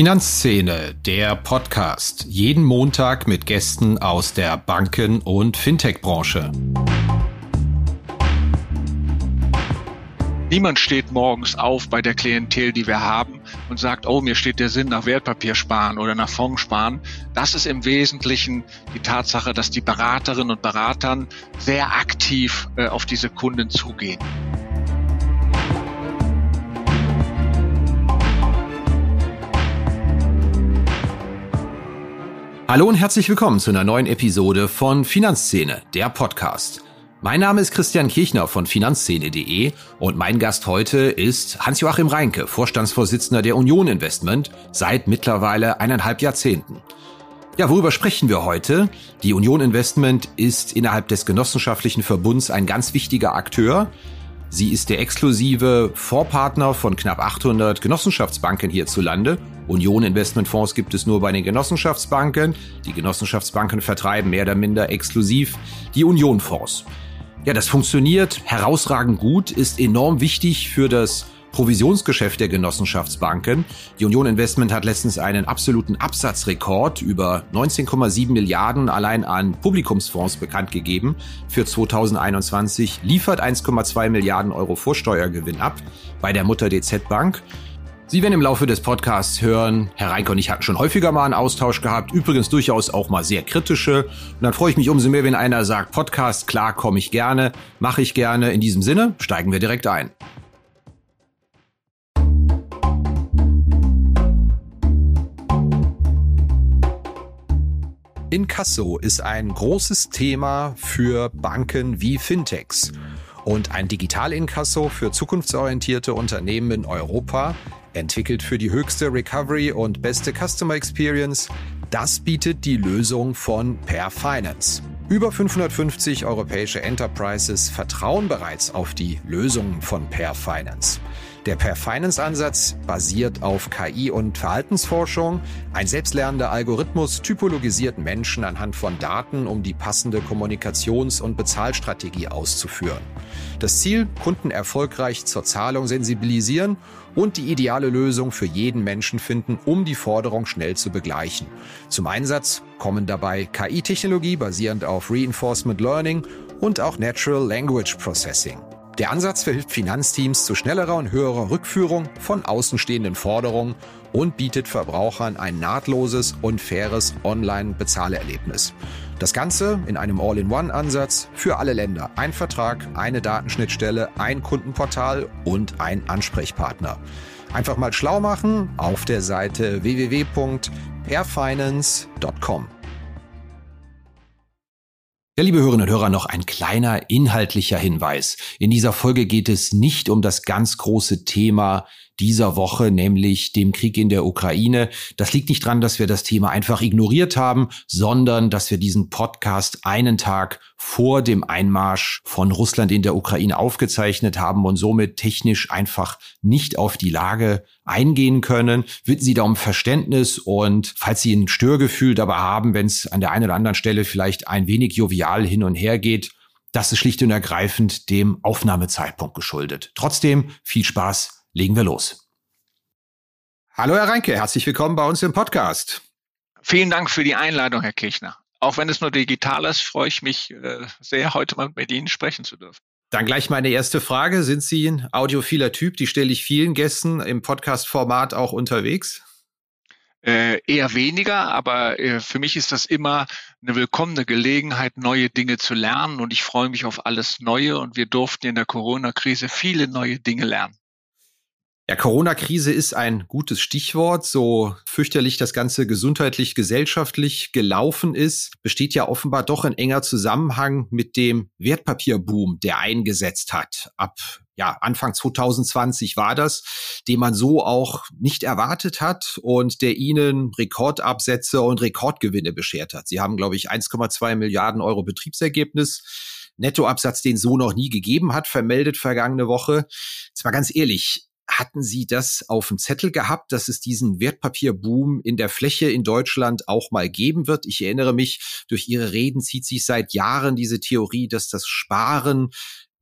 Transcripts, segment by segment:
Finanzszene, der Podcast. Jeden Montag mit Gästen aus der Banken- und Fintech-Branche. Niemand steht morgens auf bei der Klientel, die wir haben und sagt, oh, mir steht der Sinn nach Wertpapier sparen oder nach Fonds sparen. Das ist im Wesentlichen die Tatsache, dass die Beraterinnen und Beratern sehr aktiv äh, auf diese Kunden zugehen. Hallo und herzlich willkommen zu einer neuen Episode von Finanzszene, der Podcast. Mein Name ist Christian Kirchner von finanzszene.de und mein Gast heute ist Hans-Joachim Reinke, Vorstandsvorsitzender der Union Investment seit mittlerweile eineinhalb Jahrzehnten. Ja, worüber sprechen wir heute? Die Union Investment ist innerhalb des genossenschaftlichen Verbunds ein ganz wichtiger Akteur. Sie ist der exklusive Vorpartner von knapp 800 Genossenschaftsbanken hierzulande. Union Investmentfonds gibt es nur bei den Genossenschaftsbanken. Die Genossenschaftsbanken vertreiben mehr oder minder exklusiv die Unionfonds. Ja, das funktioniert herausragend gut, ist enorm wichtig für das Provisionsgeschäft der Genossenschaftsbanken. Die Union Investment hat letztens einen absoluten Absatzrekord über 19,7 Milliarden allein an Publikumsfonds bekannt gegeben. Für 2021 liefert 1,2 Milliarden Euro Vorsteuergewinn ab bei der Mutter DZ Bank. Sie werden im Laufe des Podcasts hören, Herr Reinke und ich hatten schon häufiger mal einen Austausch gehabt, übrigens durchaus auch mal sehr kritische. Und dann freue ich mich umso mehr, wenn einer sagt, Podcast, klar, komme ich gerne, mache ich gerne. In diesem Sinne steigen wir direkt ein. Inkasso ist ein großes Thema für Banken wie Fintechs. Und ein Digital-Inkasso für zukunftsorientierte Unternehmen in Europa, entwickelt für die höchste Recovery und beste Customer Experience, das bietet die Lösung von Per Finance. Über 550 europäische Enterprises vertrauen bereits auf die Lösungen von Per Finance. Der Per Finance Ansatz basiert auf KI und Verhaltensforschung. Ein selbstlernender Algorithmus typologisiert Menschen anhand von Daten, um die passende Kommunikations- und Bezahlstrategie auszuführen. Das Ziel, Kunden erfolgreich zur Zahlung sensibilisieren und die ideale Lösung für jeden Menschen finden, um die Forderung schnell zu begleichen. Zum Einsatz kommen dabei KI-Technologie basierend auf Reinforcement Learning und auch Natural Language Processing. Der Ansatz verhilft Finanzteams zu schnellerer und höherer Rückführung von außenstehenden Forderungen und bietet Verbrauchern ein nahtloses und faires Online-Bezahlerlebnis. Das Ganze in einem All-in-One-Ansatz für alle Länder. Ein Vertrag, eine Datenschnittstelle, ein Kundenportal und ein Ansprechpartner. Einfach mal schlau machen auf der Seite www.airfinance.com. Ja, liebe Hörerinnen und Hörer, noch ein kleiner inhaltlicher Hinweis. In dieser Folge geht es nicht um das ganz große Thema dieser Woche, nämlich dem Krieg in der Ukraine. Das liegt nicht dran, dass wir das Thema einfach ignoriert haben, sondern dass wir diesen Podcast einen Tag vor dem Einmarsch von Russland in der Ukraine aufgezeichnet haben und somit technisch einfach nicht auf die Lage eingehen können. Bitten Sie da um Verständnis und falls Sie ein Störgefühl dabei haben, wenn es an der einen oder anderen Stelle vielleicht ein wenig jovial hin und her geht, das ist schlicht und ergreifend dem Aufnahmezeitpunkt geschuldet. Trotzdem viel Spaß legen wir los. Hallo Herr Reinke, herzlich willkommen bei uns im Podcast. Vielen Dank für die Einladung, Herr Kirchner. Auch wenn es nur digital ist, freue ich mich äh, sehr, heute mal mit Ihnen sprechen zu dürfen. Dann gleich meine erste Frage. Sind Sie ein audiophiler Typ? Die stelle ich vielen Gästen im Podcast-Format auch unterwegs. Äh, eher weniger, aber äh, für mich ist das immer eine willkommene Gelegenheit, neue Dinge zu lernen und ich freue mich auf alles Neue und wir durften in der Corona-Krise viele neue Dinge lernen. Ja, Corona-Krise ist ein gutes Stichwort. So fürchterlich das Ganze gesundheitlich, gesellschaftlich gelaufen ist, besteht ja offenbar doch ein enger Zusammenhang mit dem Wertpapierboom, der eingesetzt hat. Ab ja, Anfang 2020 war das, den man so auch nicht erwartet hat und der ihnen Rekordabsätze und Rekordgewinne beschert hat. Sie haben, glaube ich, 1,2 Milliarden Euro Betriebsergebnis Nettoabsatz, den so noch nie gegeben hat, vermeldet vergangene Woche. Jetzt mal ganz ehrlich, hatten Sie das auf dem Zettel gehabt, dass es diesen Wertpapierboom in der Fläche in Deutschland auch mal geben wird? Ich erinnere mich, durch Ihre Reden zieht sich seit Jahren diese Theorie, dass das Sparen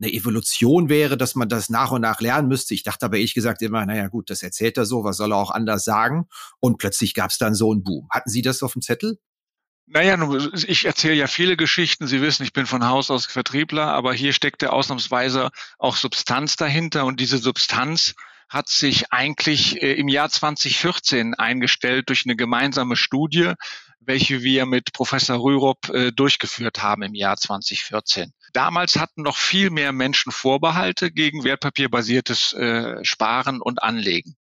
eine Evolution wäre, dass man das nach und nach lernen müsste. Ich dachte aber ehrlich gesagt immer, naja gut, das erzählt er so, was soll er auch anders sagen? Und plötzlich gab es dann so einen Boom. Hatten Sie das auf dem Zettel? Naja, ich erzähle ja viele Geschichten. Sie wissen, ich bin von Haus aus Vertriebler, aber hier steckt ja ausnahmsweise auch Substanz dahinter und diese Substanz hat sich eigentlich äh, im Jahr 2014 eingestellt durch eine gemeinsame Studie, welche wir mit Professor Rürup äh, durchgeführt haben im Jahr 2014. Damals hatten noch viel mehr Menschen Vorbehalte gegen wertpapierbasiertes äh, Sparen und Anlegen.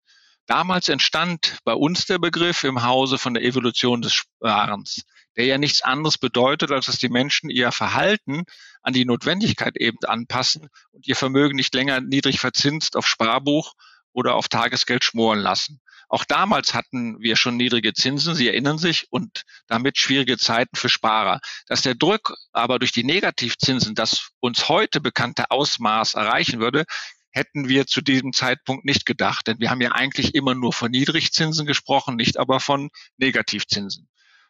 Damals entstand bei uns der Begriff im Hause von der Evolution des Sparens, der ja nichts anderes bedeutet, als dass die Menschen ihr Verhalten an die Notwendigkeit eben anpassen und ihr Vermögen nicht länger niedrig verzinst auf Sparbuch oder auf Tagesgeld schmoren lassen. Auch damals hatten wir schon niedrige Zinsen, Sie erinnern sich, und damit schwierige Zeiten für Sparer. Dass der Druck aber durch die Negativzinsen das uns heute bekannte Ausmaß erreichen würde, hätten wir zu diesem Zeitpunkt nicht gedacht. Denn wir haben ja eigentlich immer nur von Niedrigzinsen gesprochen, nicht aber von Negativzinsen.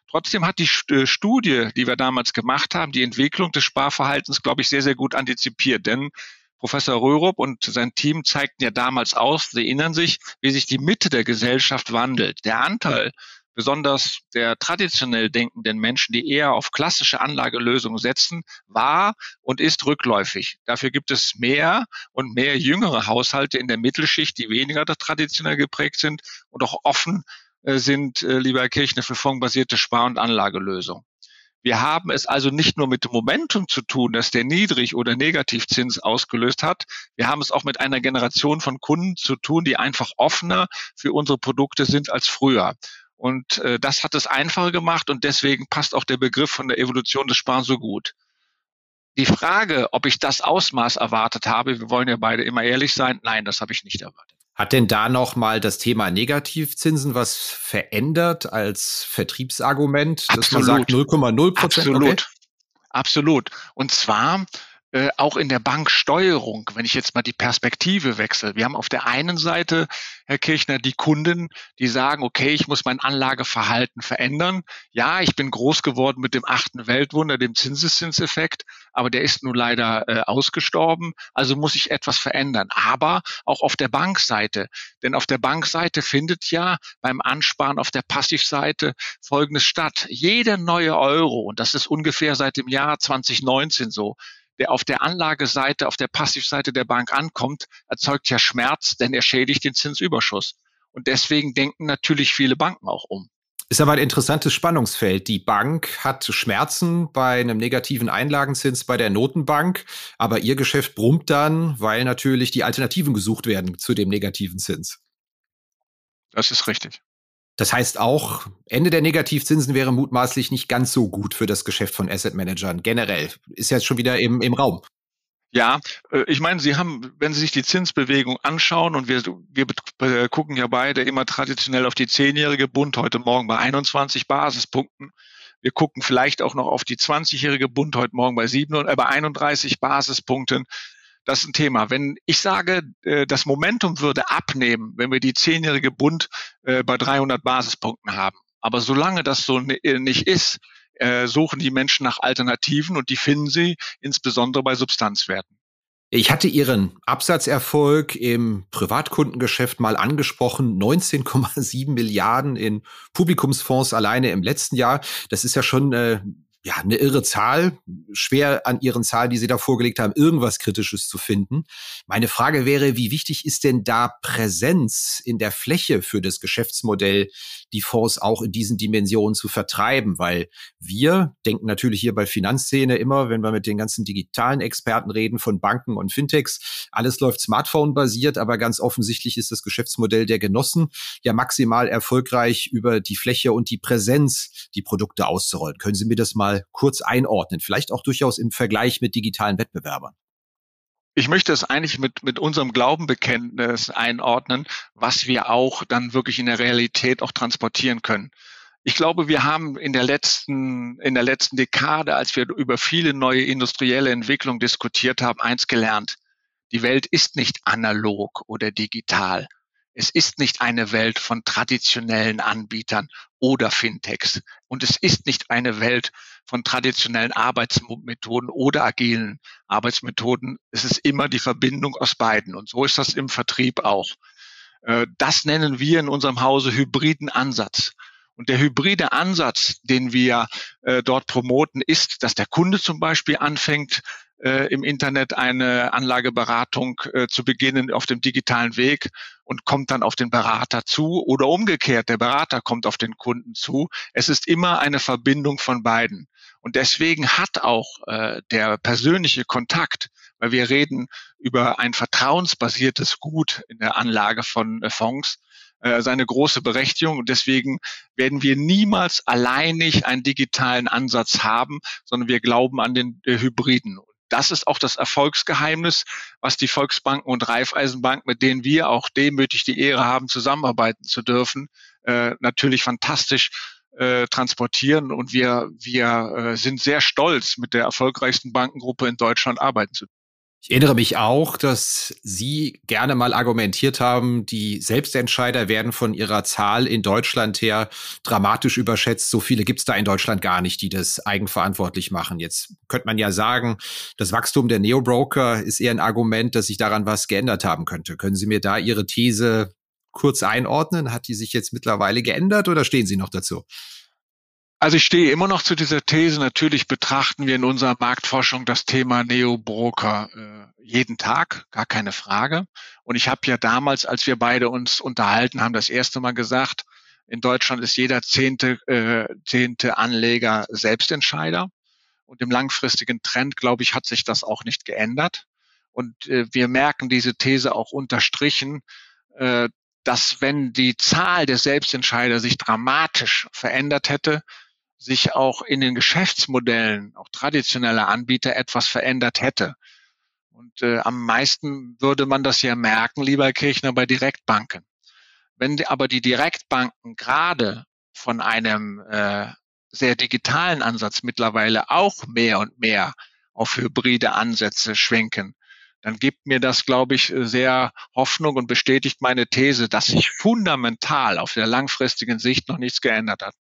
Trotzdem hat die äh, Studie, die wir damals gemacht haben, die Entwicklung des Sparverhaltens, glaube ich, sehr, sehr gut antizipiert. Denn Professor Röhrup und sein Team zeigten ja damals aus, sie erinnern sich, wie sich die Mitte der Gesellschaft wandelt. Der Anteil besonders der traditionell denkenden Menschen, die eher auf klassische Anlagelösungen setzen, war und ist rückläufig. Dafür gibt es mehr und mehr jüngere Haushalte in der Mittelschicht, die weniger traditionell geprägt sind und auch offen äh, sind, äh, lieber Herr Kirchner, für fondsbasierte Spar- und Anlagelösungen. Wir haben es also nicht nur mit dem Momentum zu tun, das der Niedrig- oder Negativzins ausgelöst hat. Wir haben es auch mit einer Generation von Kunden zu tun, die einfach offener für unsere Produkte sind als früher. Und äh, das hat es einfacher gemacht und deswegen passt auch der Begriff von der Evolution des Sparens so gut. Die Frage, ob ich das Ausmaß erwartet habe, wir wollen ja beide immer ehrlich sein, nein, das habe ich nicht erwartet. Hat denn da noch mal das Thema Negativzinsen was verändert als Vertriebsargument, Absolut. dass man sagt 0,0 Prozent? Absolut. Okay. Absolut. Und zwar äh, auch in der Banksteuerung, wenn ich jetzt mal die Perspektive wechsle. Wir haben auf der einen Seite, Herr Kirchner, die Kunden, die sagen, okay, ich muss mein Anlageverhalten verändern. Ja, ich bin groß geworden mit dem achten Weltwunder, dem Zinseszinseffekt, aber der ist nun leider äh, ausgestorben. Also muss ich etwas verändern. Aber auch auf der Bankseite. Denn auf der Bankseite findet ja beim Ansparen auf der Passivseite Folgendes statt. Jeder neue Euro, und das ist ungefähr seit dem Jahr 2019 so, der auf der Anlageseite, auf der Passivseite der Bank ankommt, erzeugt ja Schmerz, denn er schädigt den Zinsüberschuss. Und deswegen denken natürlich viele Banken auch um. Ist aber ein interessantes Spannungsfeld. Die Bank hat Schmerzen bei einem negativen Einlagenzins bei der Notenbank, aber ihr Geschäft brummt dann, weil natürlich die Alternativen gesucht werden zu dem negativen Zins. Das ist richtig. Das heißt auch, Ende der Negativzinsen wäre mutmaßlich nicht ganz so gut für das Geschäft von Asset Managern. Generell ist jetzt schon wieder im, im Raum. Ja, äh, ich meine, Sie haben, wenn Sie sich die Zinsbewegung anschauen und wir, wir gucken ja beide immer traditionell auf die zehnjährige Bund heute Morgen bei 21 Basispunkten. Wir gucken vielleicht auch noch auf die 20-jährige Bund heute Morgen bei, 7, äh, bei 31 Basispunkten. Das ist ein Thema. Wenn ich sage, äh, das Momentum würde abnehmen, wenn wir die zehnjährige Bund äh, bei 300 Basispunkten haben. Aber solange das so äh, nicht ist, suchen die Menschen nach Alternativen und die finden sie insbesondere bei Substanzwerten. Ich hatte Ihren Absatzerfolg im Privatkundengeschäft mal angesprochen. 19,7 Milliarden in Publikumsfonds alleine im letzten Jahr. Das ist ja schon äh, ja, eine irre Zahl. Schwer an ihren Zahlen, die sie da vorgelegt haben, irgendwas Kritisches zu finden. Meine Frage wäre, wie wichtig ist denn da Präsenz in der Fläche für das Geschäftsmodell, die Fonds auch in diesen Dimensionen zu vertreiben? Weil wir denken natürlich hier bei Finanzszene immer, wenn wir mit den ganzen digitalen Experten reden von Banken und Fintechs, alles läuft Smartphone-basiert, aber ganz offensichtlich ist das Geschäftsmodell der Genossen ja maximal erfolgreich über die Fläche und die Präsenz, die Produkte auszurollen. Können Sie mir das mal mal kurz einordnen? Vielleicht auch durchaus im Vergleich mit digitalen Wettbewerbern. Ich möchte es eigentlich mit, mit unserem Glaubenbekenntnis einordnen, was wir auch dann wirklich in der Realität auch transportieren können. Ich glaube, wir haben in der letzten, in der letzten Dekade, als wir über viele neue industrielle Entwicklungen diskutiert haben, eins gelernt. Die Welt ist nicht analog oder digital. Es ist nicht eine Welt von traditionellen Anbietern oder Fintechs. Und es ist nicht eine Welt von traditionellen Arbeitsmethoden oder agilen Arbeitsmethoden. Es ist immer die Verbindung aus beiden. Und so ist das im Vertrieb auch. Äh, das nennen wir in unserem Hause hybriden Ansatz. Und der hybride Ansatz, den wir äh, dort promoten, ist, dass der Kunde zum Beispiel anfängt, äh, im Internet eine Anlageberatung äh, zu beginnen auf dem digitalen Weg und kommt dann auf den Berater zu oder umgekehrt, der Berater kommt auf den Kunden zu. Es ist immer eine Verbindung von beiden. Und deswegen hat auch äh, der persönliche Kontakt, weil wir reden über ein vertrauensbasiertes Gut in der Anlage von äh, Fonds, äh, seine große Berechtigung. Und deswegen werden wir niemals alleinig einen digitalen Ansatz haben, sondern wir glauben an den äh, Hybriden das ist auch das Erfolgsgeheimnis, was die Volksbanken und Raiffeisenbank, mit denen wir auch demütig die Ehre haben, zusammenarbeiten zu dürfen, äh, natürlich fantastisch äh, transportieren. Und wir, wir äh, sind sehr stolz, mit der erfolgreichsten Bankengruppe in Deutschland arbeiten zu dürfen. Ich erinnere mich auch, dass Sie gerne mal argumentiert haben, die Selbstentscheider werden von ihrer Zahl in Deutschland her dramatisch überschätzt. So viele gibt es da in Deutschland gar nicht, die das eigenverantwortlich machen. Jetzt könnte man ja sagen, das Wachstum der Neobroker ist eher ein Argument, dass sich daran was geändert haben könnte. Können Sie mir da Ihre These kurz einordnen? Hat die sich jetzt mittlerweile geändert oder stehen Sie noch dazu? Also ich stehe immer noch zu dieser These. Natürlich betrachten wir in unserer Marktforschung das Thema Neo-Broker äh, jeden Tag, gar keine Frage. Und ich habe ja damals, als wir beide uns unterhalten haben, das erste Mal gesagt, in Deutschland ist jeder zehnte, äh, zehnte Anleger Selbstentscheider. Und im langfristigen Trend, glaube ich, hat sich das auch nicht geändert. Und äh, wir merken diese These auch unterstrichen, äh, dass wenn die Zahl der Selbstentscheider sich dramatisch verändert hätte, sich auch in den Geschäftsmodellen, auch traditioneller Anbieter, etwas verändert hätte. Und äh, am meisten würde man das ja merken, lieber Kirchner, bei Direktbanken. Wenn die, aber die Direktbanken gerade von einem äh, sehr digitalen Ansatz mittlerweile auch mehr und mehr auf hybride Ansätze schwenken, dann gibt mir das, glaube ich, sehr Hoffnung und bestätigt meine These, dass sich fundamental auf der langfristigen Sicht noch nichts geändert hat.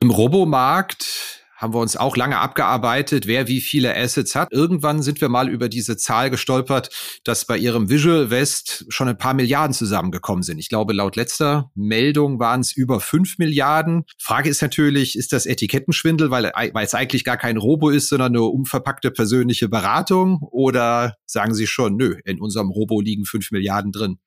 Im Robomarkt haben wir uns auch lange abgearbeitet, wer wie viele Assets hat. Irgendwann sind wir mal über diese Zahl gestolpert, dass bei ihrem Visual West schon ein paar Milliarden zusammengekommen sind. Ich glaube, laut letzter Meldung waren es über fünf Milliarden. Frage ist natürlich, ist das Etikettenschwindel, weil, weil es eigentlich gar kein Robo ist, sondern eine umverpackte persönliche Beratung? Oder sagen Sie schon, nö, in unserem Robo liegen fünf Milliarden drin?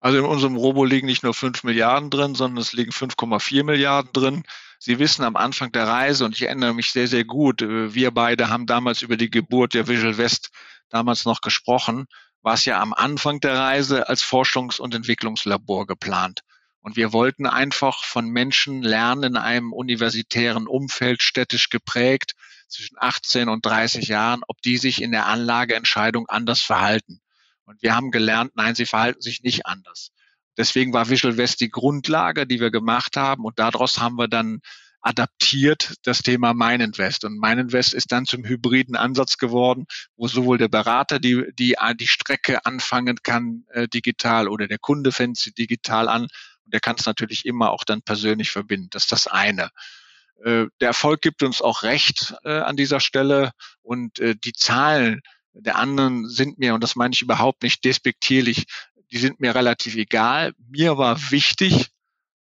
Also in unserem Robo liegen nicht nur fünf Milliarden drin, sondern es liegen 5,4 Milliarden drin. Sie wissen am Anfang der Reise, und ich erinnere mich sehr, sehr gut, äh, wir beide haben damals über die Geburt der Visual West damals noch gesprochen, war es ja am Anfang der Reise als Forschungs- und Entwicklungslabor geplant. Und wir wollten einfach von Menschen lernen in einem universitären Umfeld, städtisch geprägt, zwischen 18 und 30 Jahren, ob die sich in der Anlageentscheidung anders verhalten. Und wir haben gelernt, nein, sie verhalten sich nicht anders. Deswegen war Visual West die Grundlage, die wir gemacht haben. Und daraus haben wir dann adaptiert das Thema Meininvest. Und Meininvest ist dann zum hybriden Ansatz geworden, wo sowohl der Berater die, die, die Strecke anfangen kann äh, digital oder der Kunde fängt sie digital an. Und der kann es natürlich immer auch dann persönlich verbinden. Das ist das eine. Äh, der Erfolg gibt uns auch recht äh, an dieser Stelle. Und äh, die Zahlen der anderen sind mir, und das meine ich überhaupt nicht despektierlich, die sind mir relativ egal. Mir war wichtig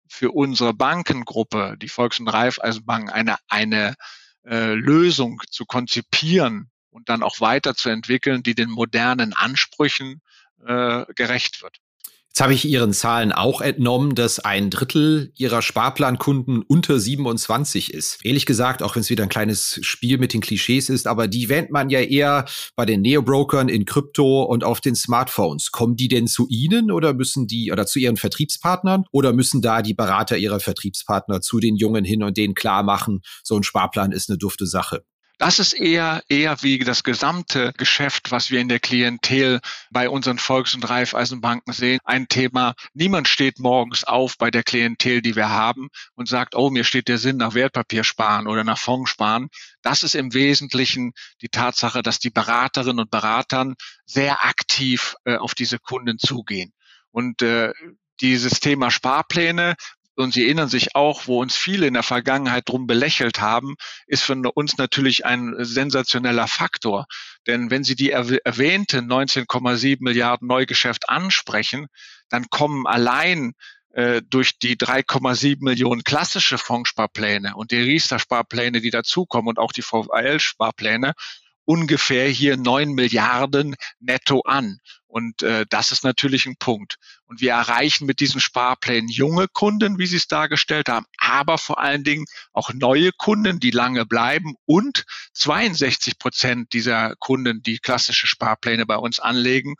für unsere Bankengruppe, die Volks- und Raiffeisenbank, eine, eine äh, Lösung zu konzipieren und dann auch weiterzuentwickeln, die den modernen Ansprüchen äh, gerecht wird. Jetzt habe ich Ihren Zahlen auch entnommen, dass ein Drittel Ihrer Sparplankunden unter 27 ist. Ehrlich gesagt, auch wenn es wieder ein kleines Spiel mit den Klischees ist, aber die wähnt man ja eher bei den Neobrokern in Krypto und auf den Smartphones. Kommen die denn zu Ihnen oder müssen die oder zu Ihren Vertriebspartnern oder müssen da die Berater Ihrer Vertriebspartner zu den Jungen hin und denen klar machen, so ein Sparplan ist eine dufte Sache? Das ist eher, eher wie das gesamte Geschäft, was wir in der Klientel bei unseren Volks- und Raiffeisenbanken sehen. Ein Thema. Niemand steht morgens auf bei der Klientel, die wir haben und sagt, oh, mir steht der Sinn nach Wertpapier sparen oder nach Fonds sparen. Das ist im Wesentlichen die Tatsache, dass die Beraterinnen und Beratern sehr aktiv äh, auf diese Kunden zugehen. Und äh, dieses Thema Sparpläne und Sie erinnern sich auch, wo uns viele in der Vergangenheit drum belächelt haben, ist für uns natürlich ein sensationeller Faktor. Denn wenn Sie die erwähnte 19,7 Milliarden Neugeschäft ansprechen, dann kommen allein äh, durch die 3,7 Millionen klassische Fondssparpläne und die Riester-Sparpläne, die dazukommen und auch die VWL-Sparpläne, ungefähr hier neun Milliarden netto an. Und äh, das ist natürlich ein Punkt. Und wir erreichen mit diesen Sparplänen junge Kunden, wie Sie es dargestellt haben, aber vor allen Dingen auch neue Kunden, die lange bleiben und 62 Prozent dieser Kunden, die klassische Sparpläne bei uns anlegen,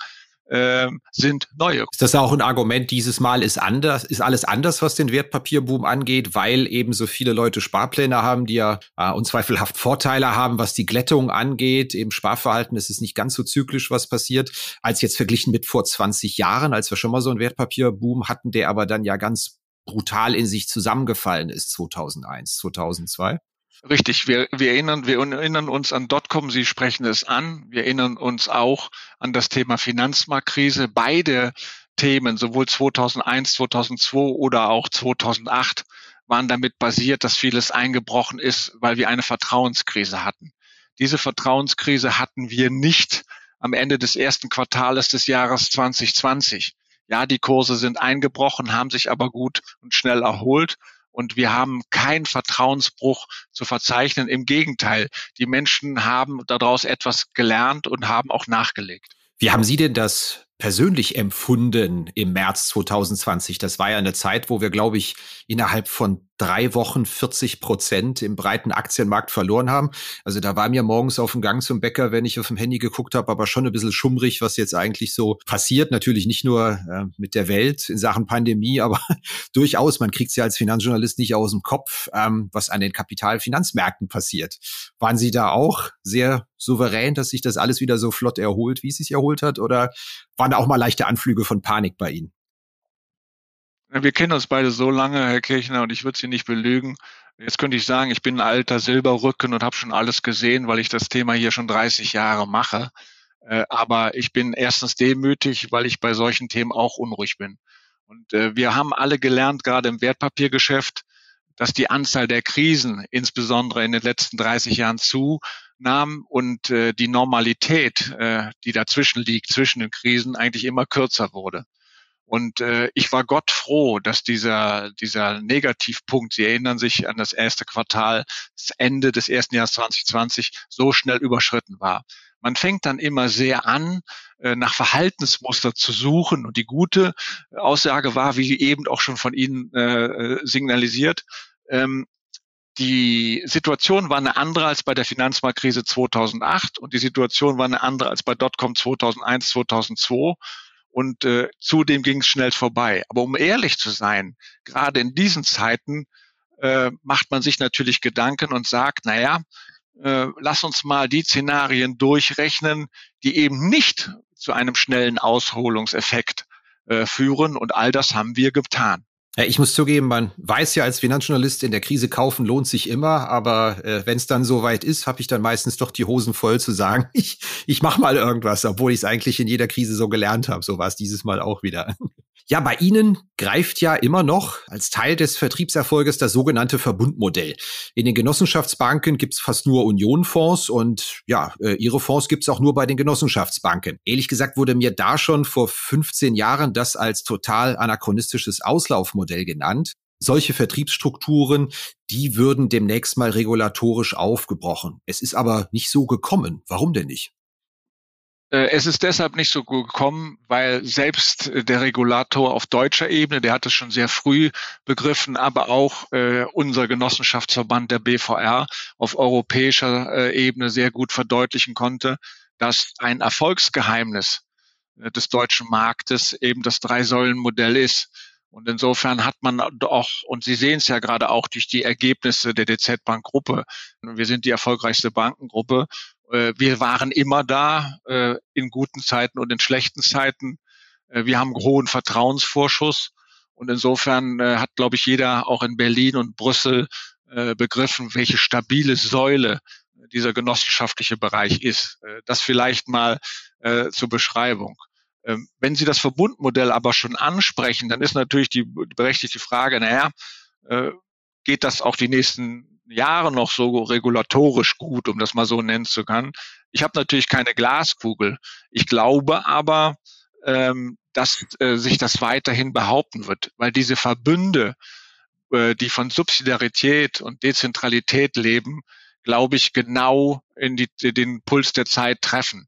äh, sind neue. Ist das auch ein Argument, dieses Mal ist anders, ist alles anders, was den Wertpapierboom angeht, weil eben so viele Leute Sparpläne haben, die ja äh, unzweifelhaft Vorteile haben, was die Glättung angeht. Im Sparverhalten ist es nicht ganz so zyklisch, was passiert, als jetzt verglichen mit vor 20 Jahren, als wir schon mal so einen Wertpapierboom hatten, der aber dann ja ganz brutal in sich zusammengefallen ist 2001, 2002. Richtig, wir, wir, erinnern, wir erinnern uns an Dotcom, Sie sprechen es an. Wir erinnern uns auch an das Thema Finanzmarktkrise. Beide Themen, sowohl 2001, 2002 oder auch 2008, waren damit basiert, dass vieles eingebrochen ist, weil wir eine Vertrauenskrise hatten. Diese Vertrauenskrise hatten wir nicht am Ende des ersten Quartales des Jahres 2020. Ja, die Kurse sind eingebrochen, haben sich aber gut und schnell erholt. Und wir haben keinen Vertrauensbruch zu verzeichnen. Im Gegenteil, die Menschen haben daraus etwas gelernt und haben auch nachgelegt. Wie haben Sie denn das persönlich empfunden im März 2020? Das war ja eine Zeit, wo wir, glaube ich, innerhalb von drei Wochen 40 Prozent im breiten Aktienmarkt verloren haben. Also da war mir morgens auf dem Gang zum Bäcker, wenn ich auf dem Handy geguckt habe, aber schon ein bisschen schummrig, was jetzt eigentlich so passiert. Natürlich nicht nur äh, mit der Welt in Sachen Pandemie, aber durchaus, man kriegt es ja als Finanzjournalist nicht aus dem Kopf, ähm, was an den Kapitalfinanzmärkten passiert. Waren Sie da auch sehr souverän, dass sich das alles wieder so flott erholt, wie es sich erholt hat? Oder waren auch mal leichte Anflüge von Panik bei Ihnen? Wir kennen uns beide so lange, Herr Kirchner, und ich würde Sie nicht belügen. Jetzt könnte ich sagen, ich bin ein alter Silberrücken und habe schon alles gesehen, weil ich das Thema hier schon 30 Jahre mache. Äh, aber ich bin erstens demütig, weil ich bei solchen Themen auch unruhig bin. Und äh, wir haben alle gelernt, gerade im Wertpapiergeschäft, dass die Anzahl der Krisen insbesondere in den letzten 30 Jahren zunahm und äh, die Normalität, die dazwischen liegt, zwischen den Krisen, eigentlich immer kürzer wurde. Und äh, ich war Gott froh, dass dieser, dieser Negativpunkt, Sie erinnern sich an das erste Quartal, das Ende des ersten Jahres 2020, so schnell überschritten war. Man fängt dann immer sehr an, äh, nach Verhaltensmuster zu suchen. Und die gute Aussage war, wie eben auch schon von Ihnen äh, signalisiert, ähm, die Situation war eine andere als bei der Finanzmarktkrise 2008 und die Situation war eine andere als bei Dotcom 2001, 2002 und äh, zudem ging es schnell vorbei. Aber um ehrlich zu sein, gerade in diesen Zeiten äh, macht man sich natürlich Gedanken und sagt, naja, äh, lass uns mal die Szenarien durchrechnen, die eben nicht zu einem schnellen Ausholungseffekt äh, führen. Und all das haben wir getan. Ich muss zugeben, man weiß ja als Finanzjournalist, in der Krise kaufen lohnt sich immer, aber äh, wenn es dann soweit ist, habe ich dann meistens doch die Hosen voll zu sagen, ich, ich mache mal irgendwas, obwohl ich es eigentlich in jeder Krise so gelernt habe. So war es dieses Mal auch wieder. Ja, bei Ihnen greift ja immer noch als Teil des Vertriebserfolges das sogenannte Verbundmodell. In den Genossenschaftsbanken gibt's fast nur Unionfonds und ja, äh, Ihre Fonds gibt's auch nur bei den Genossenschaftsbanken. Ehrlich gesagt wurde mir da schon vor 15 Jahren das als total anachronistisches Auslaufmodell genannt. Solche Vertriebsstrukturen, die würden demnächst mal regulatorisch aufgebrochen. Es ist aber nicht so gekommen. Warum denn nicht? Äh, es ist deshalb nicht so gekommen, weil selbst äh, der Regulator auf deutscher Ebene, der hat es schon sehr früh begriffen, aber auch äh, unser Genossenschaftsverband der BVR auf europäischer äh, Ebene sehr gut verdeutlichen konnte, dass ein Erfolgsgeheimnis äh, des deutschen Marktes eben das Drei-Säulen-Modell ist. Und insofern hat man auch, und Sie sehen es ja gerade auch durch die Ergebnisse der DZ Bank Gruppe, wir sind die erfolgreichste Bankengruppe, äh, wir waren immer da äh, in guten Zeiten und in schlechten Zeiten. Äh, wir haben hohen Vertrauensvorschuss. Und insofern hat, glaube ich, jeder auch in Berlin und Brüssel begriffen, welche stabile Säule dieser genossenschaftliche Bereich ist. Das vielleicht mal zur Beschreibung. Ähm, wenn Sie das Verbundmodell aber schon ansprechen, dann ist natürlich die berechtigte Frage, naja, äh, geht das auch die nächsten Jahre noch so regulatorisch gut, um das mal so nennen zu können? Ich habe natürlich keine Glaskugel. Ich glaube aber, ähm, dass äh, sich das weiterhin behaupten wird, weil diese Verbünde, äh, die von Subsidiarität und Dezentralität leben, glaube ich, genau in die, den Puls der Zeit treffen.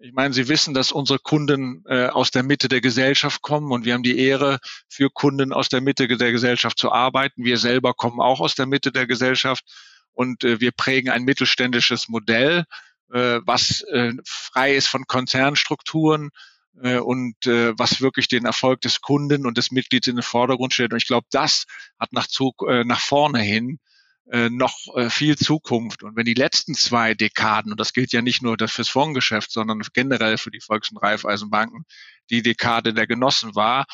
Ich meine, Sie wissen, dass unsere Kunden äh, aus der Mitte der Gesellschaft kommen und wir haben die Ehre, für Kunden aus der Mitte der Gesellschaft zu arbeiten. Wir selber kommen auch aus der Mitte der Gesellschaft und äh, wir prägen ein mittelständisches Modell, äh, was äh, frei ist von Konzernstrukturen äh, und äh, was wirklich den Erfolg des Kunden und des Mitglieds in den Vordergrund stellt. Und ich glaube, das hat nach, Zug, äh, nach vorne hin äh, noch äh, viel Zukunft. Und wenn die letzten zwei Dekaden, und das gilt ja nicht nur fürs Fondsgeschäft, sondern generell für die Volks- und Raiffeisenbanken, die Dekade der Genossen war,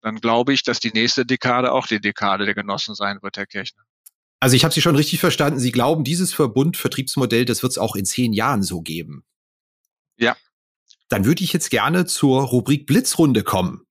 dann glaube ich, dass die nächste Dekade auch die Dekade der Genossen sein wird, Herr Kirchner. Also ich habe Sie schon richtig verstanden. Sie glauben, dieses Verbund-Vertriebsmodell, das wird es auch in zehn Jahren so geben. Ja. Dann würde ich jetzt gerne zur Rubrik Blitzrunde kommen.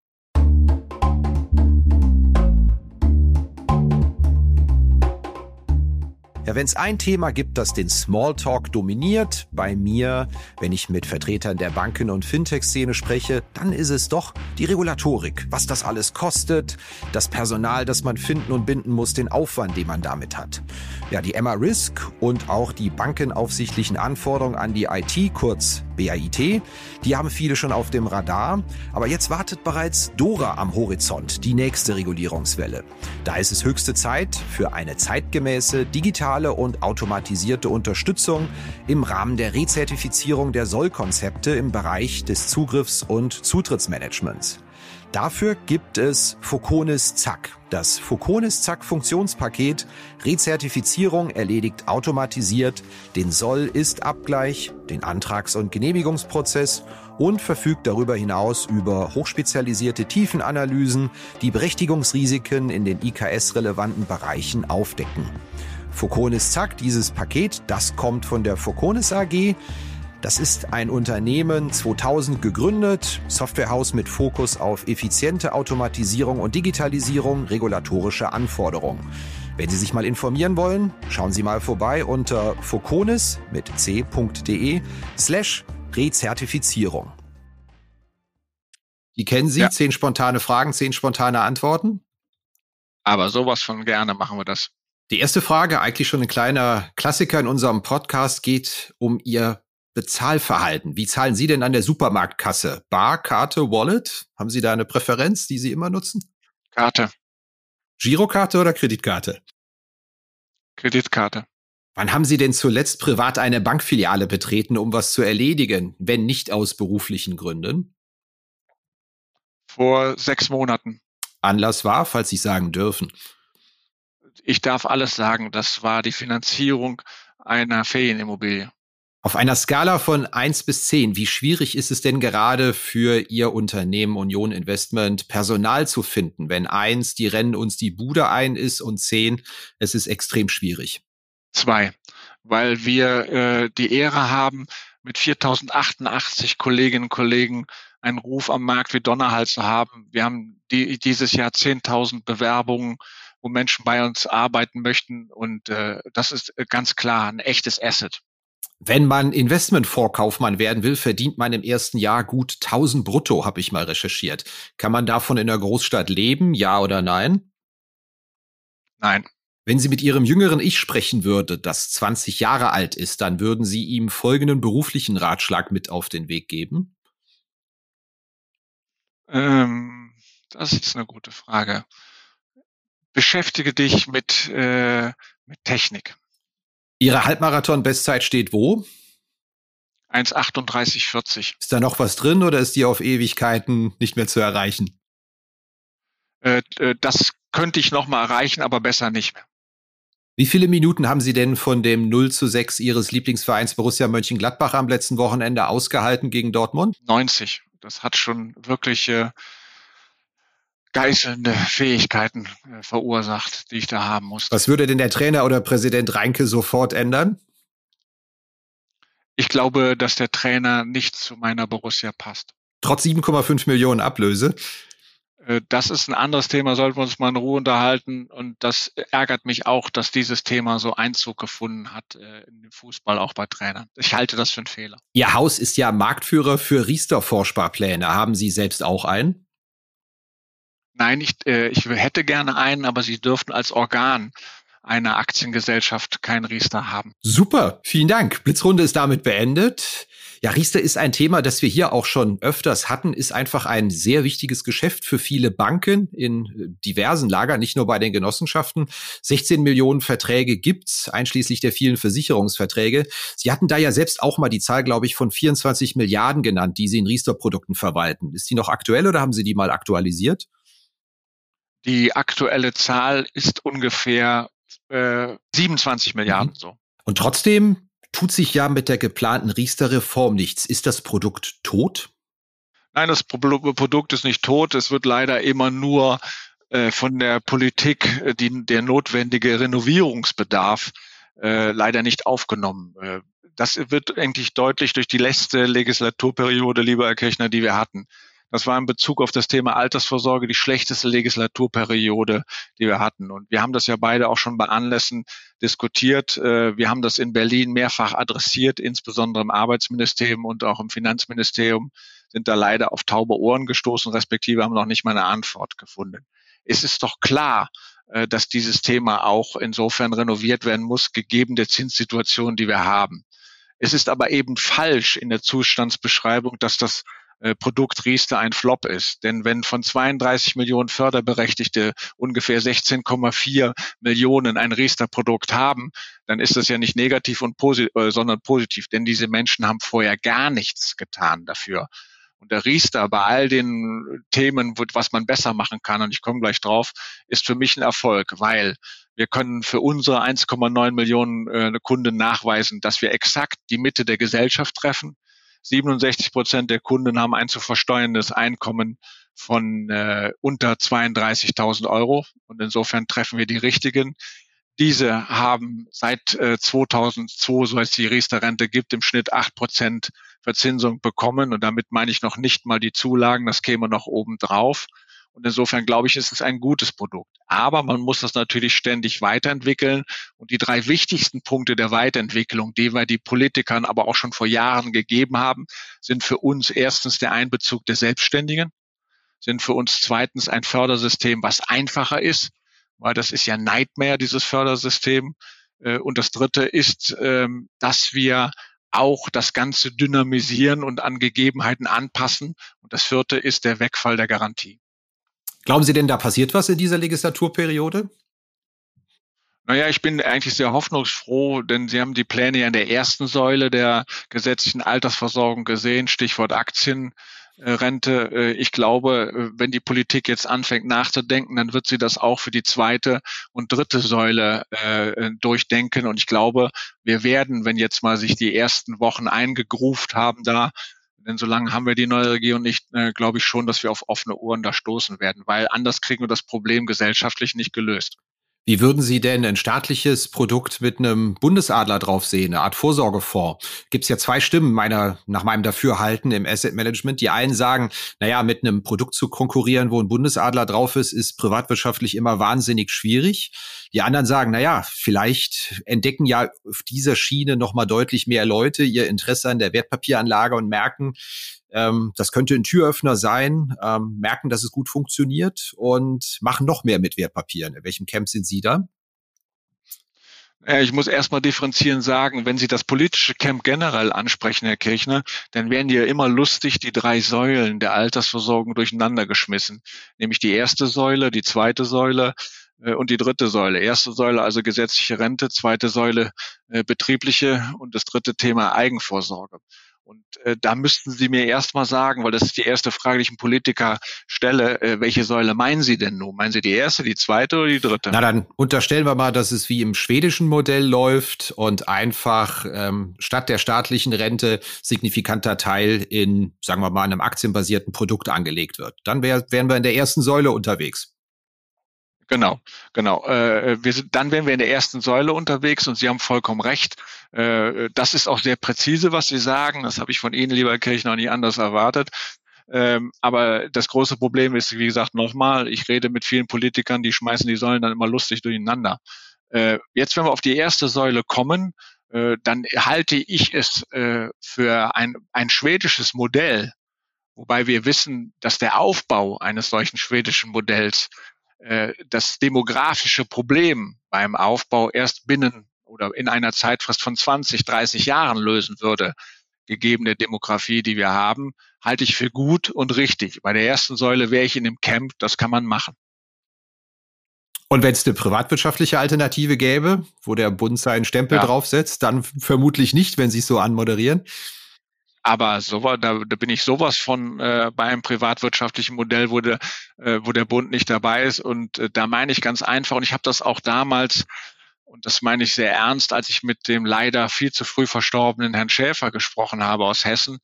Ja, wenn es ein Thema gibt, das den Smalltalk dominiert, bei mir, wenn ich mit Vertretern der Banken- und Fintech-Szene spreche, dann ist es doch die Regulatorik. Was das alles kostet, das Personal, das man finden und binden muss, den Aufwand, den man damit hat. Ja, die Emma Risk und auch die bankenaufsichtlichen Anforderungen an die IT, kurz BAIT, die haben viele schon auf dem Radar. Aber jetzt wartet bereits Dora am Horizont, die nächste Regulierungswelle. Da ist es höchste Zeit für eine zeitgemäße, digitale und automatisierte Unterstützung im Rahmen der Rezertifizierung der Sollkonzepte im Bereich des Zugriffs- und Zutrittsmanagements. Dafür gibt es Foconis Zack. Das Foconis Zack Funktionspaket Rezertifizierung erledigt automatisiert den Soll-Ist-Abgleich, den Antrags- und Genehmigungsprozess und verfügt darüber hinaus über hochspezialisierte Tiefenanalysen, die Berechtigungsrisiken in den IKS-relevanten Bereichen aufdecken. Foconis Zack, dieses Paket, das kommt von der Foconis AG. Das ist ein Unternehmen 2000 gegründet, Softwarehaus mit Fokus auf effiziente Automatisierung und Digitalisierung regulatorische Anforderungen. Wenn Sie sich mal informieren wollen, schauen Sie mal vorbei unter foconis mit c.de slash Rezertifizierung. Die kennen Sie, ja. zehn spontane Fragen, zehn spontane Antworten. Aber sowas von gerne machen wir das. Die erste Frage, eigentlich schon ein kleiner Klassiker in unserem Podcast, geht um Ihr Bezahlverhalten. Wie zahlen Sie denn an der Supermarktkasse? Bar, Karte, Wallet? Haben Sie da eine Präferenz, die Sie immer nutzen? Karte. Girokarte oder Kreditkarte? Kreditkarte. Wann haben Sie denn zuletzt privat eine Bankfiliale betreten, um was zu erledigen, wenn nicht aus beruflichen Gründen? Vor sechs Monaten. Anlass war, falls Sie sagen dürfen. Ich darf alles sagen. Das war die Finanzierung einer Ferienimmobilie. Auf einer Skala von eins bis zehn, wie schwierig ist es denn gerade für Ihr Unternehmen Union Investment Personal zu finden, wenn eins, die rennen uns die Bude ein ist und zehn, es ist extrem schwierig? Zwei, weil wir äh, die Ehre haben, mit 4088 Kolleginnen und Kollegen einen Ruf am Markt wie Donnerhall zu haben. Wir haben die, dieses Jahr 10.000 Bewerbungen, wo Menschen bei uns arbeiten möchten und äh, das ist ganz klar ein echtes Asset. Wenn man Investmentvorkaufmann werden will, verdient man im ersten Jahr gut 1000 brutto, habe ich mal recherchiert. Kann man davon in der Großstadt leben, ja oder nein? Nein. Wenn Sie mit Ihrem jüngeren Ich sprechen würde, das 20 Jahre alt ist, dann würden Sie ihm folgenden beruflichen Ratschlag mit auf den Weg geben? Ähm, das ist eine gute Frage. Beschäftige dich mit, äh, mit Technik. Ihre Halbmarathon-Bestzeit steht wo? 1,38,40. Ist da noch was drin oder ist die auf Ewigkeiten nicht mehr zu erreichen? Äh, äh das könnte ich noch mal erreichen, aber besser nicht mehr. Wie viele Minuten haben Sie denn von dem 0 zu 6 Ihres Lieblingsvereins Borussia Mönchengladbach am letzten Wochenende ausgehalten gegen Dortmund? 90. Das hat schon wirklich äh, geißelnde Fähigkeiten äh, verursacht, die ich da haben musste. Was würde denn der Trainer oder Präsident Reinke sofort ändern? Ich glaube, dass der Trainer nicht zu meiner Borussia passt. Trotz 7,5 Millionen Ablöse. Äh, das ist ein anderes Thema, sollten wir uns mal in Ruhe unterhalten. Und das ärgert mich auch, dass dieses Thema so Einzug gefunden hat äh, in den Fußball, auch bei Trainern. Ich halte das für einen Fehler. Ihr Haus ist ja Marktführer für Riester-Vorsparpläne. Haben Sie selbst auch einen? Nein, ich, äh, ich hätte gerne einen, aber Sie dürften als Organ einer Aktiengesellschaft kein Riester haben. Super, vielen Dank. Blitzrunde ist damit beendet. Ja, Riester ist ein Thema, das wir hier auch schon öfters hatten, ist einfach ein sehr wichtiges Geschäft für viele Banken in äh, diversen Lagern, nicht nur bei den Genossenschaften. 16 Millionen Verträge gibt's, einschließlich der vielen Versicherungsverträge. Sie hatten da ja selbst auch mal die Zahl, glaube ich, von 24 Milliarden genannt, die Sie in Riester-Produkten verwalten. Ist die noch aktuell oder haben Sie die mal aktualisiert? Die aktuelle Zahl ist ungefähr äh, 27 Milliarden mhm. so. Und trotzdem tut sich ja mit der geplanten Riester-Reform nichts. Ist das Produkt tot? Nein, das Produkt ist nicht tot. Es wird leider immer nur äh, von der Politik äh, die, der notwendige Renovierungsbedarf äh, leider nicht aufgenommen. Äh, das wird eigentlich deutlich durch die letzte Legislaturperiode, lieber Herr Kirchner, die wir hatten. Das war in Bezug auf das Thema Altersvorsorge die schlechteste Legislaturperiode, die wir hatten. Und wir haben das ja beide auch schon bei Anlässen diskutiert. Äh, wir haben das in Berlin mehrfach adressiert, insbesondere im Arbeitsministerium und auch im Finanzministerium sind da leider auf taube Ohren gestoßen, respektive haben noch nicht mal eine Antwort gefunden. Es ist doch klar, äh, dass dieses Thema auch insofern renoviert werden muss, gegeben der Zinssituation, die wir haben. Es ist aber eben falsch in der Zustandsbeschreibung, dass das äh, Produkt Riester ein Flop ist. Denn wenn von 32 Millionen Förderberechtigte ungefähr 16,4 Millionen ein Riester-Produkt haben, dann ist das ja nicht negativ und positiv, äh, sondern positiv. Denn diese Menschen haben vorher gar nichts getan dafür. Und der Riester bei all den Themen, was man besser machen kann, und ich komme gleich drauf, ist für mich ein Erfolg, weil wir können für unsere 1,9 Millionen äh, Kunden nachweisen, dass wir exakt die Mitte der Gesellschaft treffen 67 Prozent der Kunden haben ein zu versteuerndes Einkommen von äh, unter 32.000 Euro. Und insofern treffen wir die richtigen. Diese haben seit äh, 2002, so es die Riester-Rente gibt, im Schnitt acht Prozent Verzinsung bekommen. Und damit meine ich noch nicht mal die Zulagen, das käme noch oben drauf. Und insofern glaube ich, ist es ein gutes Produkt. Aber man muss das natürlich ständig weiterentwickeln. Und die drei wichtigsten Punkte der Weiterentwicklung, die wir die Politikern aber auch schon vor Jahren gegeben haben, sind für uns erstens der Einbezug der Selbstständigen, sind für uns zweitens ein Fördersystem, was einfacher ist, weil das ist ja Nightmare, dieses Fördersystem. Äh, und das dritte ist, ähm, dass wir auch das Ganze dynamisieren und an Gegebenheiten anpassen. Und das vierte ist der Wegfall der Garantie. Glauben Sie denn, da passiert was in dieser Legislaturperiode? Naja, ich bin eigentlich sehr hoffnungsfroh, denn Sie haben die Pläne ja in der ersten Säule der gesetzlichen Altersversorgung gesehen, Stichwort Aktienrente. Äh, ich glaube, äh, wenn die Politik jetzt anfängt nachzudenken, dann wird sie das auch für die zweite und dritte Säule äh, durchdenken. Und ich glaube, wir werden, wenn jetzt mal sich die ersten Wochen eingegruft haben, da denn solange haben wir die neue Regierung nicht, äh, glaube ich schon, dass wir auf offene Ohren da stoßen werden, weil anders kriegen wir das Problem gesellschaftlich nicht gelöst. Wie würden Sie denn ein staatliches Produkt mit einem Bundesadler drauf sehen, eine Art Vorsorgefonds? Gibt es ja zwei Stimmen meiner, nach meinem Dafürhalten im Asset Management. Die einen sagen, naja, mit einem Produkt zu konkurrieren, wo ein Bundesadler drauf ist, ist privatwirtschaftlich immer wahnsinnig schwierig. Die anderen sagen, naja, vielleicht entdecken ja auf dieser Schiene nochmal deutlich mehr Leute ihr Interesse an der Wertpapieranlage und merken, ähm, das könnte ein Türöffner sein, ähm, merken, dass es gut funktioniert und machen noch mehr mit Wertpapieren. In welchem Camp sind Sie da? Ich muss erstmal differenzieren sagen, wenn Sie das politische Camp generell ansprechen, Herr Kirchner, dann werden ja immer lustig die drei Säulen der Altersversorgung durcheinander geschmissen. Nämlich die erste Säule, die zweite Säule äh, und die dritte Säule. Erste Säule also gesetzliche Rente, zweite Säule äh, betriebliche und das dritte Thema Eigenvorsorge. Und äh, da müssten Sie mir erstmal sagen, weil das ist die erste Frage, die ich einem Politiker stelle, äh, welche Säule meinen Sie denn nun? Meinen Sie die erste, die zweite oder die dritte? Na, dann unterstellen wir mal, dass es wie im schwedischen Modell läuft und einfach ähm, statt der staatlichen Rente signifikanter Teil in, sagen wir mal, einem aktienbasierten Produkt angelegt wird. Dann wär, wären wir in der ersten Säule unterwegs. Genau, genau. Äh, wir sind, dann wären wir in der ersten Säule unterwegs und Sie haben vollkommen recht. Äh, das ist auch sehr präzise, was Sie sagen. Das habe ich von Ihnen, lieber Kirchner, nie anders erwartet. Ähm, aber das große Problem ist, wie gesagt, nochmal, ich rede mit vielen Politikern, die schmeißen die Säulen dann immer lustig durcheinander. Äh, jetzt, wenn wir auf die erste Säule kommen, äh, dann halte ich es äh, für ein, ein schwedisches Modell, wobei wir wissen, dass der Aufbau eines solchen schwedischen Modells äh, das demografische Problem beim Aufbau erst binnen oder in einer Zeitfrist von 20, 30 Jahren lösen würde, gegebene Demografie, die wir haben, halte ich für gut und richtig. Bei der ersten Säule wäre ich in dem Camp, das kann man machen. Und wenn es eine privatwirtschaftliche Alternative gäbe, wo der Bund seinen Stempel ja. draufsetzt, dann vermutlich nicht, wenn Sie es so anmoderieren. Aber so, da, da bin ich sowas von äh, bei einem privatwirtschaftlichen Modell, wo der, äh, wo der Bund nicht dabei ist. Und äh, da meine ich ganz einfach, und ich habe das auch damals, und das meine ich sehr ernst, als ich mit dem leider viel zu früh verstorbenen Herrn Schäfer gesprochen habe aus Hessen,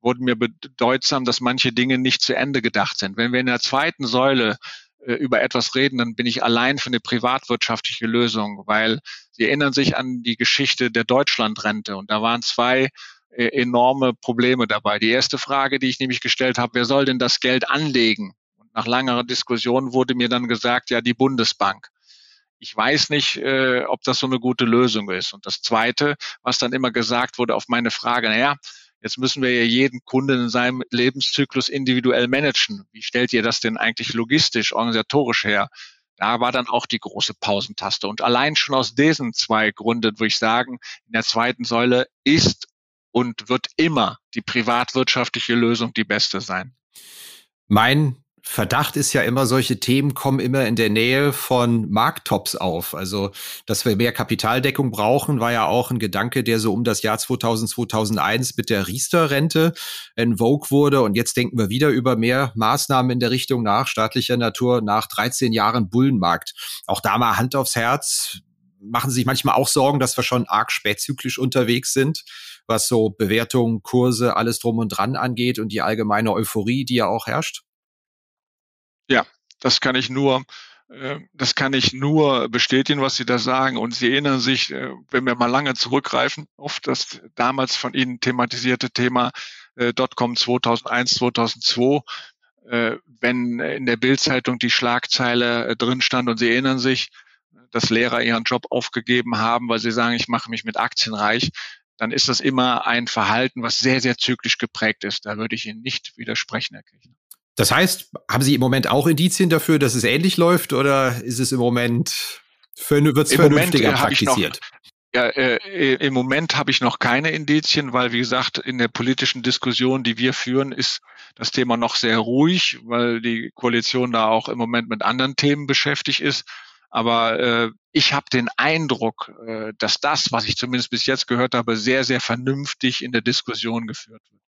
wurde mir bedeutsam, dass manche Dinge nicht zu Ende gedacht sind. Wenn wir in der zweiten Säule äh, über etwas reden, dann bin ich allein für eine privatwirtschaftliche Lösung, weil Sie erinnern sich an die Geschichte der Deutschlandrente und da waren zwei enorme Probleme dabei. Die erste Frage, die ich nämlich gestellt habe, wer soll denn das Geld anlegen? Und nach langer Diskussion wurde mir dann gesagt, ja, die Bundesbank. Ich weiß nicht, äh, ob das so eine gute Lösung ist. Und das Zweite, was dann immer gesagt wurde auf meine Frage, naja, Jetzt müssen wir ja jeden Kunden in seinem Lebenszyklus individuell managen. Wie stellt ihr das denn eigentlich logistisch, organisatorisch her? Da war dann auch die große Pausentaste. Und allein schon aus diesen zwei Gründen würde ich sagen, in der zweiten Säule ist und wird immer die privatwirtschaftliche Lösung die beste sein. Mein Verdacht ist ja immer, solche Themen kommen immer in der Nähe von Markttops auf. Also, dass wir mehr Kapitaldeckung brauchen, war ja auch ein Gedanke, der so um das Jahr 2000, 2001 mit der Riester-Rente in Vogue wurde. Und jetzt denken wir wieder über mehr Maßnahmen in der Richtung nach staatlicher Natur nach 13 Jahren Bullenmarkt. Auch da mal Hand aufs Herz. Machen Sie sich manchmal auch Sorgen, dass wir schon arg spätzyklisch unterwegs sind, was so Bewertungen, Kurse, alles drum und dran angeht und die allgemeine Euphorie, die ja auch herrscht? Ja, das kann ich nur äh, das kann ich nur bestätigen, was Sie da sagen. Und Sie erinnern sich, äh, wenn wir mal lange zurückgreifen, auf das damals von Ihnen thematisierte Thema äh, Dotcom 2001, 2002, wenn in der Bildzeitung die Schlagzeile drin stand und Sie erinnern sich, dass Lehrer ihren Job aufgegeben haben, weil sie sagen, ich mache mich mit Aktien reich, dann ist das immer ein Verhalten, was sehr, sehr zyklisch geprägt ist. Da würde ich Ihnen nicht widersprechen, Herr Kirchner. Das heißt, haben Sie im Moment auch Indizien dafür, dass es ähnlich läuft oder ist es im Moment wird es vernünftiger Moment, praktiziert? Noch, ja, äh, im Moment habe ich noch keine Indizien, weil wie gesagt, in der politischen Diskussion, die wir führen, ist das Thema noch sehr ruhig, weil die Koalition da auch im Moment mit anderen Themen beschäftigt ist. Aber äh, ich habe den Eindruck, äh, dass das, was ich zumindest bis jetzt gehört habe, sehr, sehr vernünftig in der Diskussion geführt wird.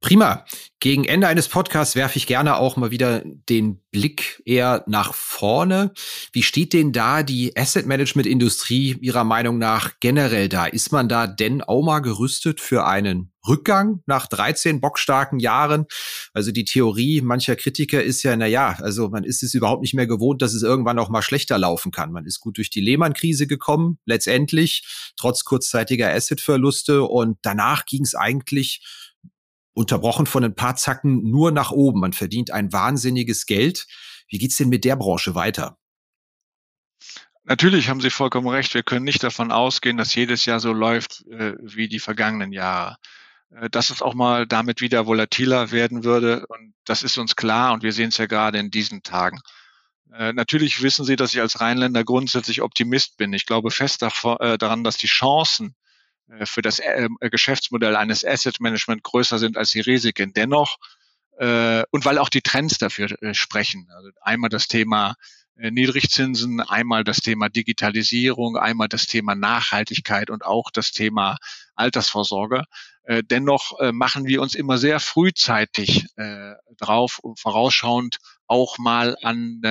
Prima. Gegen Ende eines Podcasts werfe ich gerne auch mal wieder den Blick eher nach vorne. Wie steht denn da die Asset Management Industrie Ihrer Meinung nach generell da? Ist man da denn auch mal gerüstet für einen Rückgang nach 13 bockstarken Jahren? Also die Theorie mancher Kritiker ist ja, na ja, also man ist es überhaupt nicht mehr gewohnt, dass es irgendwann auch mal schlechter laufen kann. Man ist gut durch die Lehman-Krise gekommen, letztendlich, trotz kurzzeitiger Assetverluste und danach ging es eigentlich unterbrochen von ein paar Zacken nur nach oben. Man verdient ein wahnsinniges Geld. Wie geht's denn mit der Branche weiter? Natürlich haben Sie vollkommen recht. Wir können nicht davon ausgehen, dass jedes Jahr so läuft äh, wie die vergangenen Jahre. Äh, dass es auch mal damit wieder volatiler werden würde. Und das ist uns klar. Und wir sehen es ja gerade in diesen Tagen. Äh, natürlich wissen Sie, dass ich als Rheinländer grundsätzlich Optimist bin. Ich glaube fest davor, äh, daran, dass die Chancen für das äh, Geschäftsmodell eines Asset Management größer sind als die Risiken. Dennoch, äh, und weil auch die Trends dafür sprechen. Also einmal das Thema Niedrigzinsen, einmal das Thema Digitalisierung, einmal das Thema Nachhaltigkeit und auch das Thema Altersvorsorge. dennoch machen wir uns immer sehr frühzeitig drauf, vorausschauend auch mal an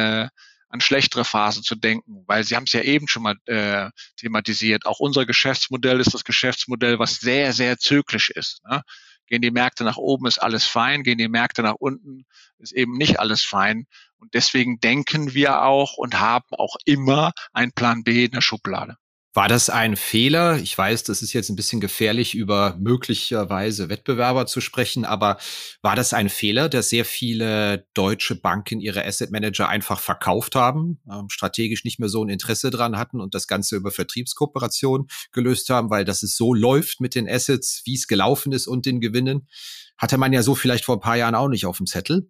an schlechtere Phasen zu denken, weil Sie haben es ja eben schon mal äh, thematisiert. Auch unser Geschäftsmodell ist das Geschäftsmodell, was sehr, sehr zyklisch ist. Ne? Gehen die Märkte nach oben, ist alles fein. Gehen die Märkte nach unten, ist eben nicht alles fein. Und deswegen denken wir auch und haben auch immer einen Plan B in der Schublade. War das ein Fehler? Ich weiß, das ist jetzt ein bisschen gefährlich, über möglicherweise Wettbewerber zu sprechen, aber war das ein Fehler, dass sehr viele deutsche Banken ihre Asset Manager einfach verkauft haben, ähm, strategisch nicht mehr so ein Interesse dran hatten und das Ganze über Vertriebskooperation gelöst haben, weil das es so läuft mit den Assets, wie es gelaufen ist und den Gewinnen? Hatte man ja so vielleicht vor ein paar Jahren auch nicht auf dem Zettel.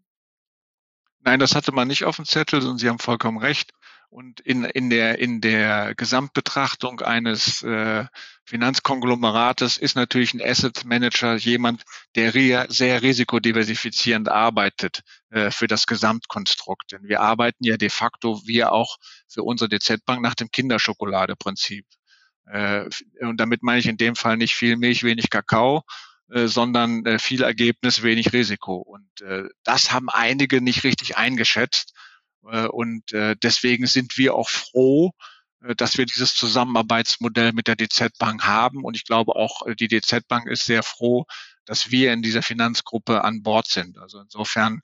Nein, das hatte man nicht auf dem Zettel und Sie haben vollkommen recht. Und in, in, der, in der Gesamtbetrachtung eines äh, Finanzkonglomerates ist natürlich ein Asset Manager jemand, der sehr risikodiversifizierend arbeitet äh, für das Gesamtkonstrukt. Denn wir arbeiten ja de facto, wir auch für unsere DZ-Bank nach dem Kinderschokolade-Prinzip. Äh, und damit meine ich in dem Fall nicht viel Milch, wenig Kakao, äh, sondern äh, viel Ergebnis, wenig Risiko. Und äh, das haben einige nicht richtig eingeschätzt. Äh, und äh, deswegen sind wir auch froh, äh, dass wir dieses Zusammenarbeitsmodell mit der DZ Bank haben. Und ich glaube auch, die DZ Bank ist sehr froh, dass wir in dieser Finanzgruppe an Bord sind. Also insofern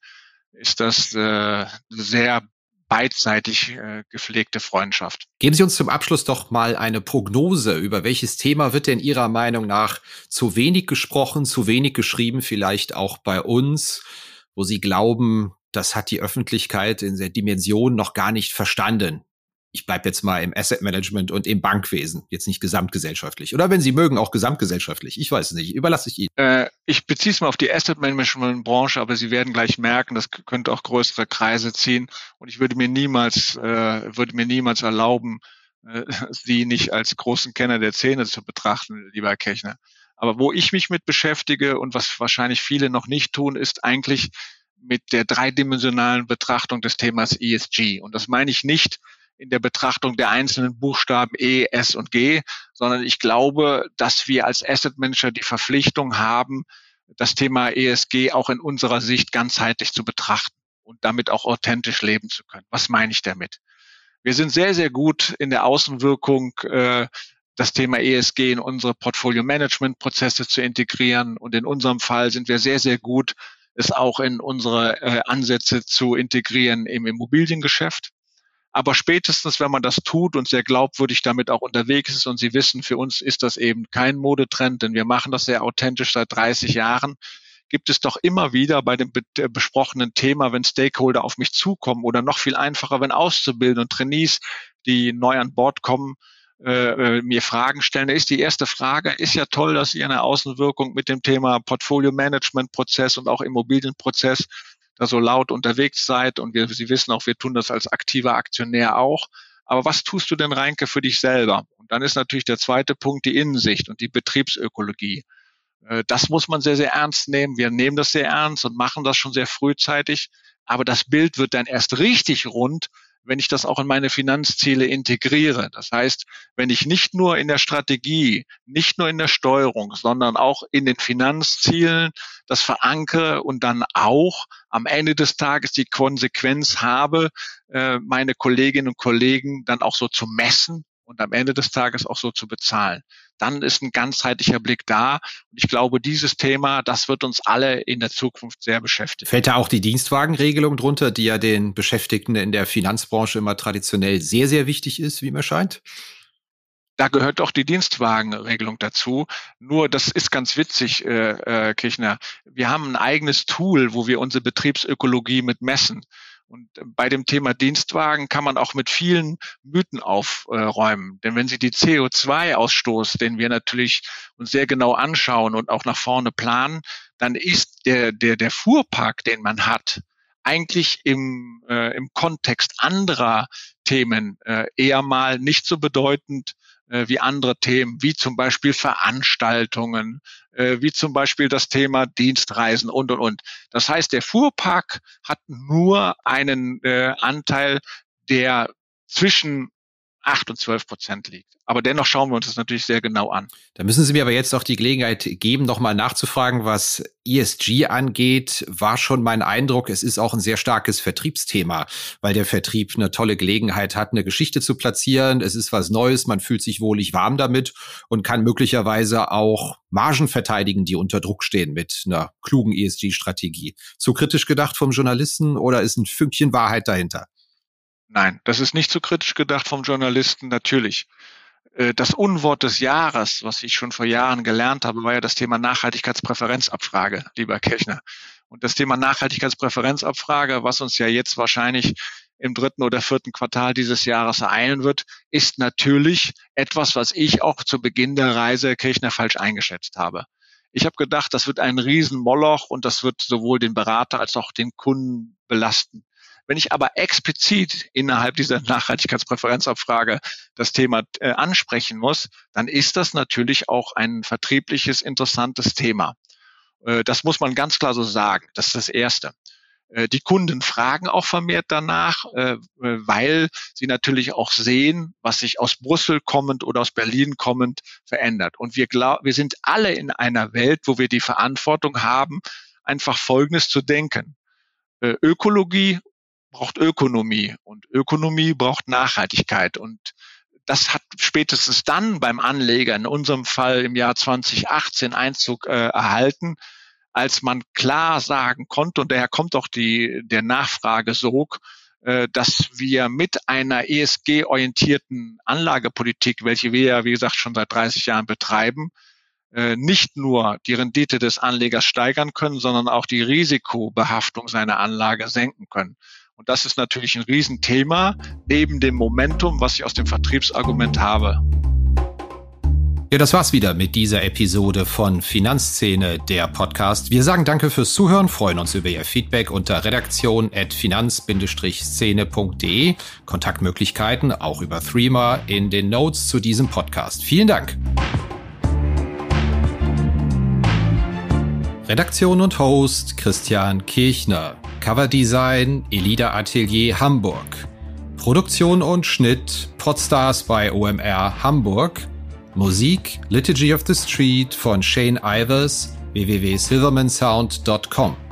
ist das äh, sehr beidseitig gepflegte Freundschaft. Geben Sie uns zum Abschluss doch mal eine Prognose. Über welches Thema wird denn Ihrer Meinung nach zu wenig gesprochen, zu wenig geschrieben, vielleicht auch bei uns, wo Sie glauben, das hat die Öffentlichkeit in der Dimension noch gar nicht verstanden. Ich bleibe jetzt mal im Asset Management und im Bankwesen, jetzt nicht gesamtgesellschaftlich. Oder wenn Sie mögen, auch gesamtgesellschaftlich. Ich weiß es nicht, überlasse ich Ihnen. Äh, ich beziehe es mal auf die Asset Management Branche, aber Sie werden gleich merken, das könnte auch größere Kreise ziehen. Und ich würde mir niemals, äh, würde mir niemals erlauben, äh, Sie nicht als großen Kenner der Szene zu betrachten, lieber Herr Kechner. Aber wo ich mich mit beschäftige und was wahrscheinlich viele noch nicht tun, ist eigentlich mit der dreidimensionalen Betrachtung des Themas ESG. Und das meine ich nicht in der Betrachtung der einzelnen Buchstaben E, S und G, sondern ich glaube, dass wir als Asset Manager die Verpflichtung haben, das Thema ESG auch in unserer Sicht ganzheitlich zu betrachten und damit auch authentisch leben zu können. Was meine ich damit? Wir sind sehr, sehr gut in der Außenwirkung, äh, das Thema ESG in unsere Portfolio-Management-Prozesse zu integrieren. Und in unserem Fall sind wir sehr, sehr gut es auch in unsere äh, Ansätze zu integrieren im Immobiliengeschäft. Aber spätestens, wenn man das tut und sehr glaubwürdig damit auch unterwegs ist und Sie wissen, für uns ist das eben kein Modetrend, denn wir machen das sehr authentisch seit 30 Jahren, gibt es doch immer wieder bei dem äh, besprochenen Thema, wenn Stakeholder auf mich zukommen oder noch viel einfacher, wenn Auszubildende und Trainees, die neu an Bord kommen, äh, äh, mir Fragen stellen. Da ist die erste Frage, ist ja toll, dass ihr eine Außenwirkung mit dem Thema Portfolio Management Prozess und auch Immobilienprozess da so laut unterwegs seid und wir, Sie wissen auch, wir tun das als aktiver Aktionär auch. Aber was tust du denn, Reinke, für dich selber? Und dann ist natürlich der zweite Punkt die Innensicht und die Betriebsökologie. Äh, das muss man sehr, sehr ernst nehmen. Wir nehmen das sehr ernst und machen das schon sehr frühzeitig. Aber das Bild wird dann erst richtig rund, wenn ich das auch in meine Finanzziele integriere. Das heißt, wenn ich nicht nur in der Strategie, nicht nur in der Steuerung, sondern auch in den Finanzzielen das verankere und dann auch am Ende des Tages die Konsequenz habe, äh, meine Kolleginnen und Kollegen dann auch so zu messen und am Ende des Tages auch so zu bezahlen. Dann ist ein ganzheitlicher Blick da. Und ich glaube, dieses Thema, das wird uns alle in der Zukunft sehr beschäftigen. Fällt da auch die Dienstwagenregelung drunter, die ja den Beschäftigten in der Finanzbranche immer traditionell sehr, sehr wichtig ist, wie mir scheint? Da gehört auch die Dienstwagenregelung dazu. Nur, das ist ganz witzig, äh, äh, Kirchner. Wir haben ein eigenes Tool, wo wir unsere Betriebsökologie mit messen. Und bei dem Thema Dienstwagen kann man auch mit vielen Mythen aufräumen. Denn wenn Sie die CO2-Ausstoß, den wir natürlich uns sehr genau anschauen und auch nach vorne planen, dann ist der, der, der Fuhrpark, den man hat, eigentlich im, äh, im Kontext anderer Themen äh, eher mal nicht so bedeutend äh, wie andere Themen, wie zum Beispiel Veranstaltungen, äh, wie zum Beispiel das Thema Dienstreisen und, und, und. Das heißt, der Fuhrpark hat nur einen äh, Anteil, der zwischen 8 und 12 Prozent liegt. Aber dennoch schauen wir uns das natürlich sehr genau an. Da müssen Sie mir aber jetzt auch die Gelegenheit geben, nochmal nachzufragen, was ESG angeht, war schon mein Eindruck, es ist auch ein sehr starkes Vertriebsthema, weil der Vertrieb eine tolle Gelegenheit hat, eine Geschichte zu platzieren. Es ist was Neues, man fühlt sich wohlig warm damit und kann möglicherweise auch Margen verteidigen, die unter Druck stehen mit einer klugen ESG-Strategie. Zu kritisch gedacht vom Journalisten oder ist ein Fünkchen Wahrheit dahinter? Nein, das ist nicht zu kritisch gedacht vom Journalisten, natürlich. Äh, das Unwort des Jahres, was ich schon vor Jahren gelernt habe, war ja das Thema Nachhaltigkeitspräferenzabfrage, lieber Kirchner. Und das Thema Nachhaltigkeitspräferenzabfrage, was uns ja jetzt wahrscheinlich im dritten oder vierten Quartal dieses Jahres ereilen wird, ist natürlich etwas, was ich auch zu Beginn der Reise Kirchner falsch eingeschätzt habe. Ich habe gedacht, das wird ein Riesenmoloch und das wird sowohl den Berater als auch den Kunden belasten. Wenn ich aber explizit innerhalb dieser Nachhaltigkeitspräferenzabfrage das Thema äh, ansprechen muss, dann ist das natürlich auch ein vertriebliches, interessantes Thema. Äh, das muss man ganz klar so sagen. Das ist das Erste. Äh, die Kunden fragen auch vermehrt danach, äh, weil sie natürlich auch sehen, was sich aus Brüssel kommend oder aus Berlin kommend verändert. Und wir, glaub, wir sind alle in einer Welt, wo wir die Verantwortung haben, einfach Folgendes zu denken. Äh, Ökologie braucht Ökonomie und Ökonomie braucht Nachhaltigkeit und das hat spätestens dann beim Anleger, in unserem Fall im Jahr 2018, Einzug äh, erhalten, als man klar sagen konnte, und daher kommt auch die, der Nachfragesog, äh, dass wir mit einer ESG-orientierten Anlagepolitik, welche wir ja, wie gesagt, schon seit 30 Jahren betreiben, äh, nicht nur die Rendite des Anlegers steigern können, sondern auch die Risikobehaftung seiner Anlage senken können. Und das ist natürlich ein Riesenthema neben dem Momentum, was ich aus dem Vertriebsargument habe. Ja, das war's wieder mit dieser Episode von Finanzszene, der Podcast. Wir sagen danke fürs Zuhören, freuen uns über Ihr Feedback unter redaktion.finanz-szene.de. Kontaktmöglichkeiten auch über Threema in den Notes zu diesem Podcast. Vielen Dank. Redaktion und Host Christian Kirchner. Coverdesign Elida Atelier Hamburg. Produktion und Schnitt Podstars bei OMR Hamburg. Musik Liturgy of the Street von Shane Ivers www.silvermansound.com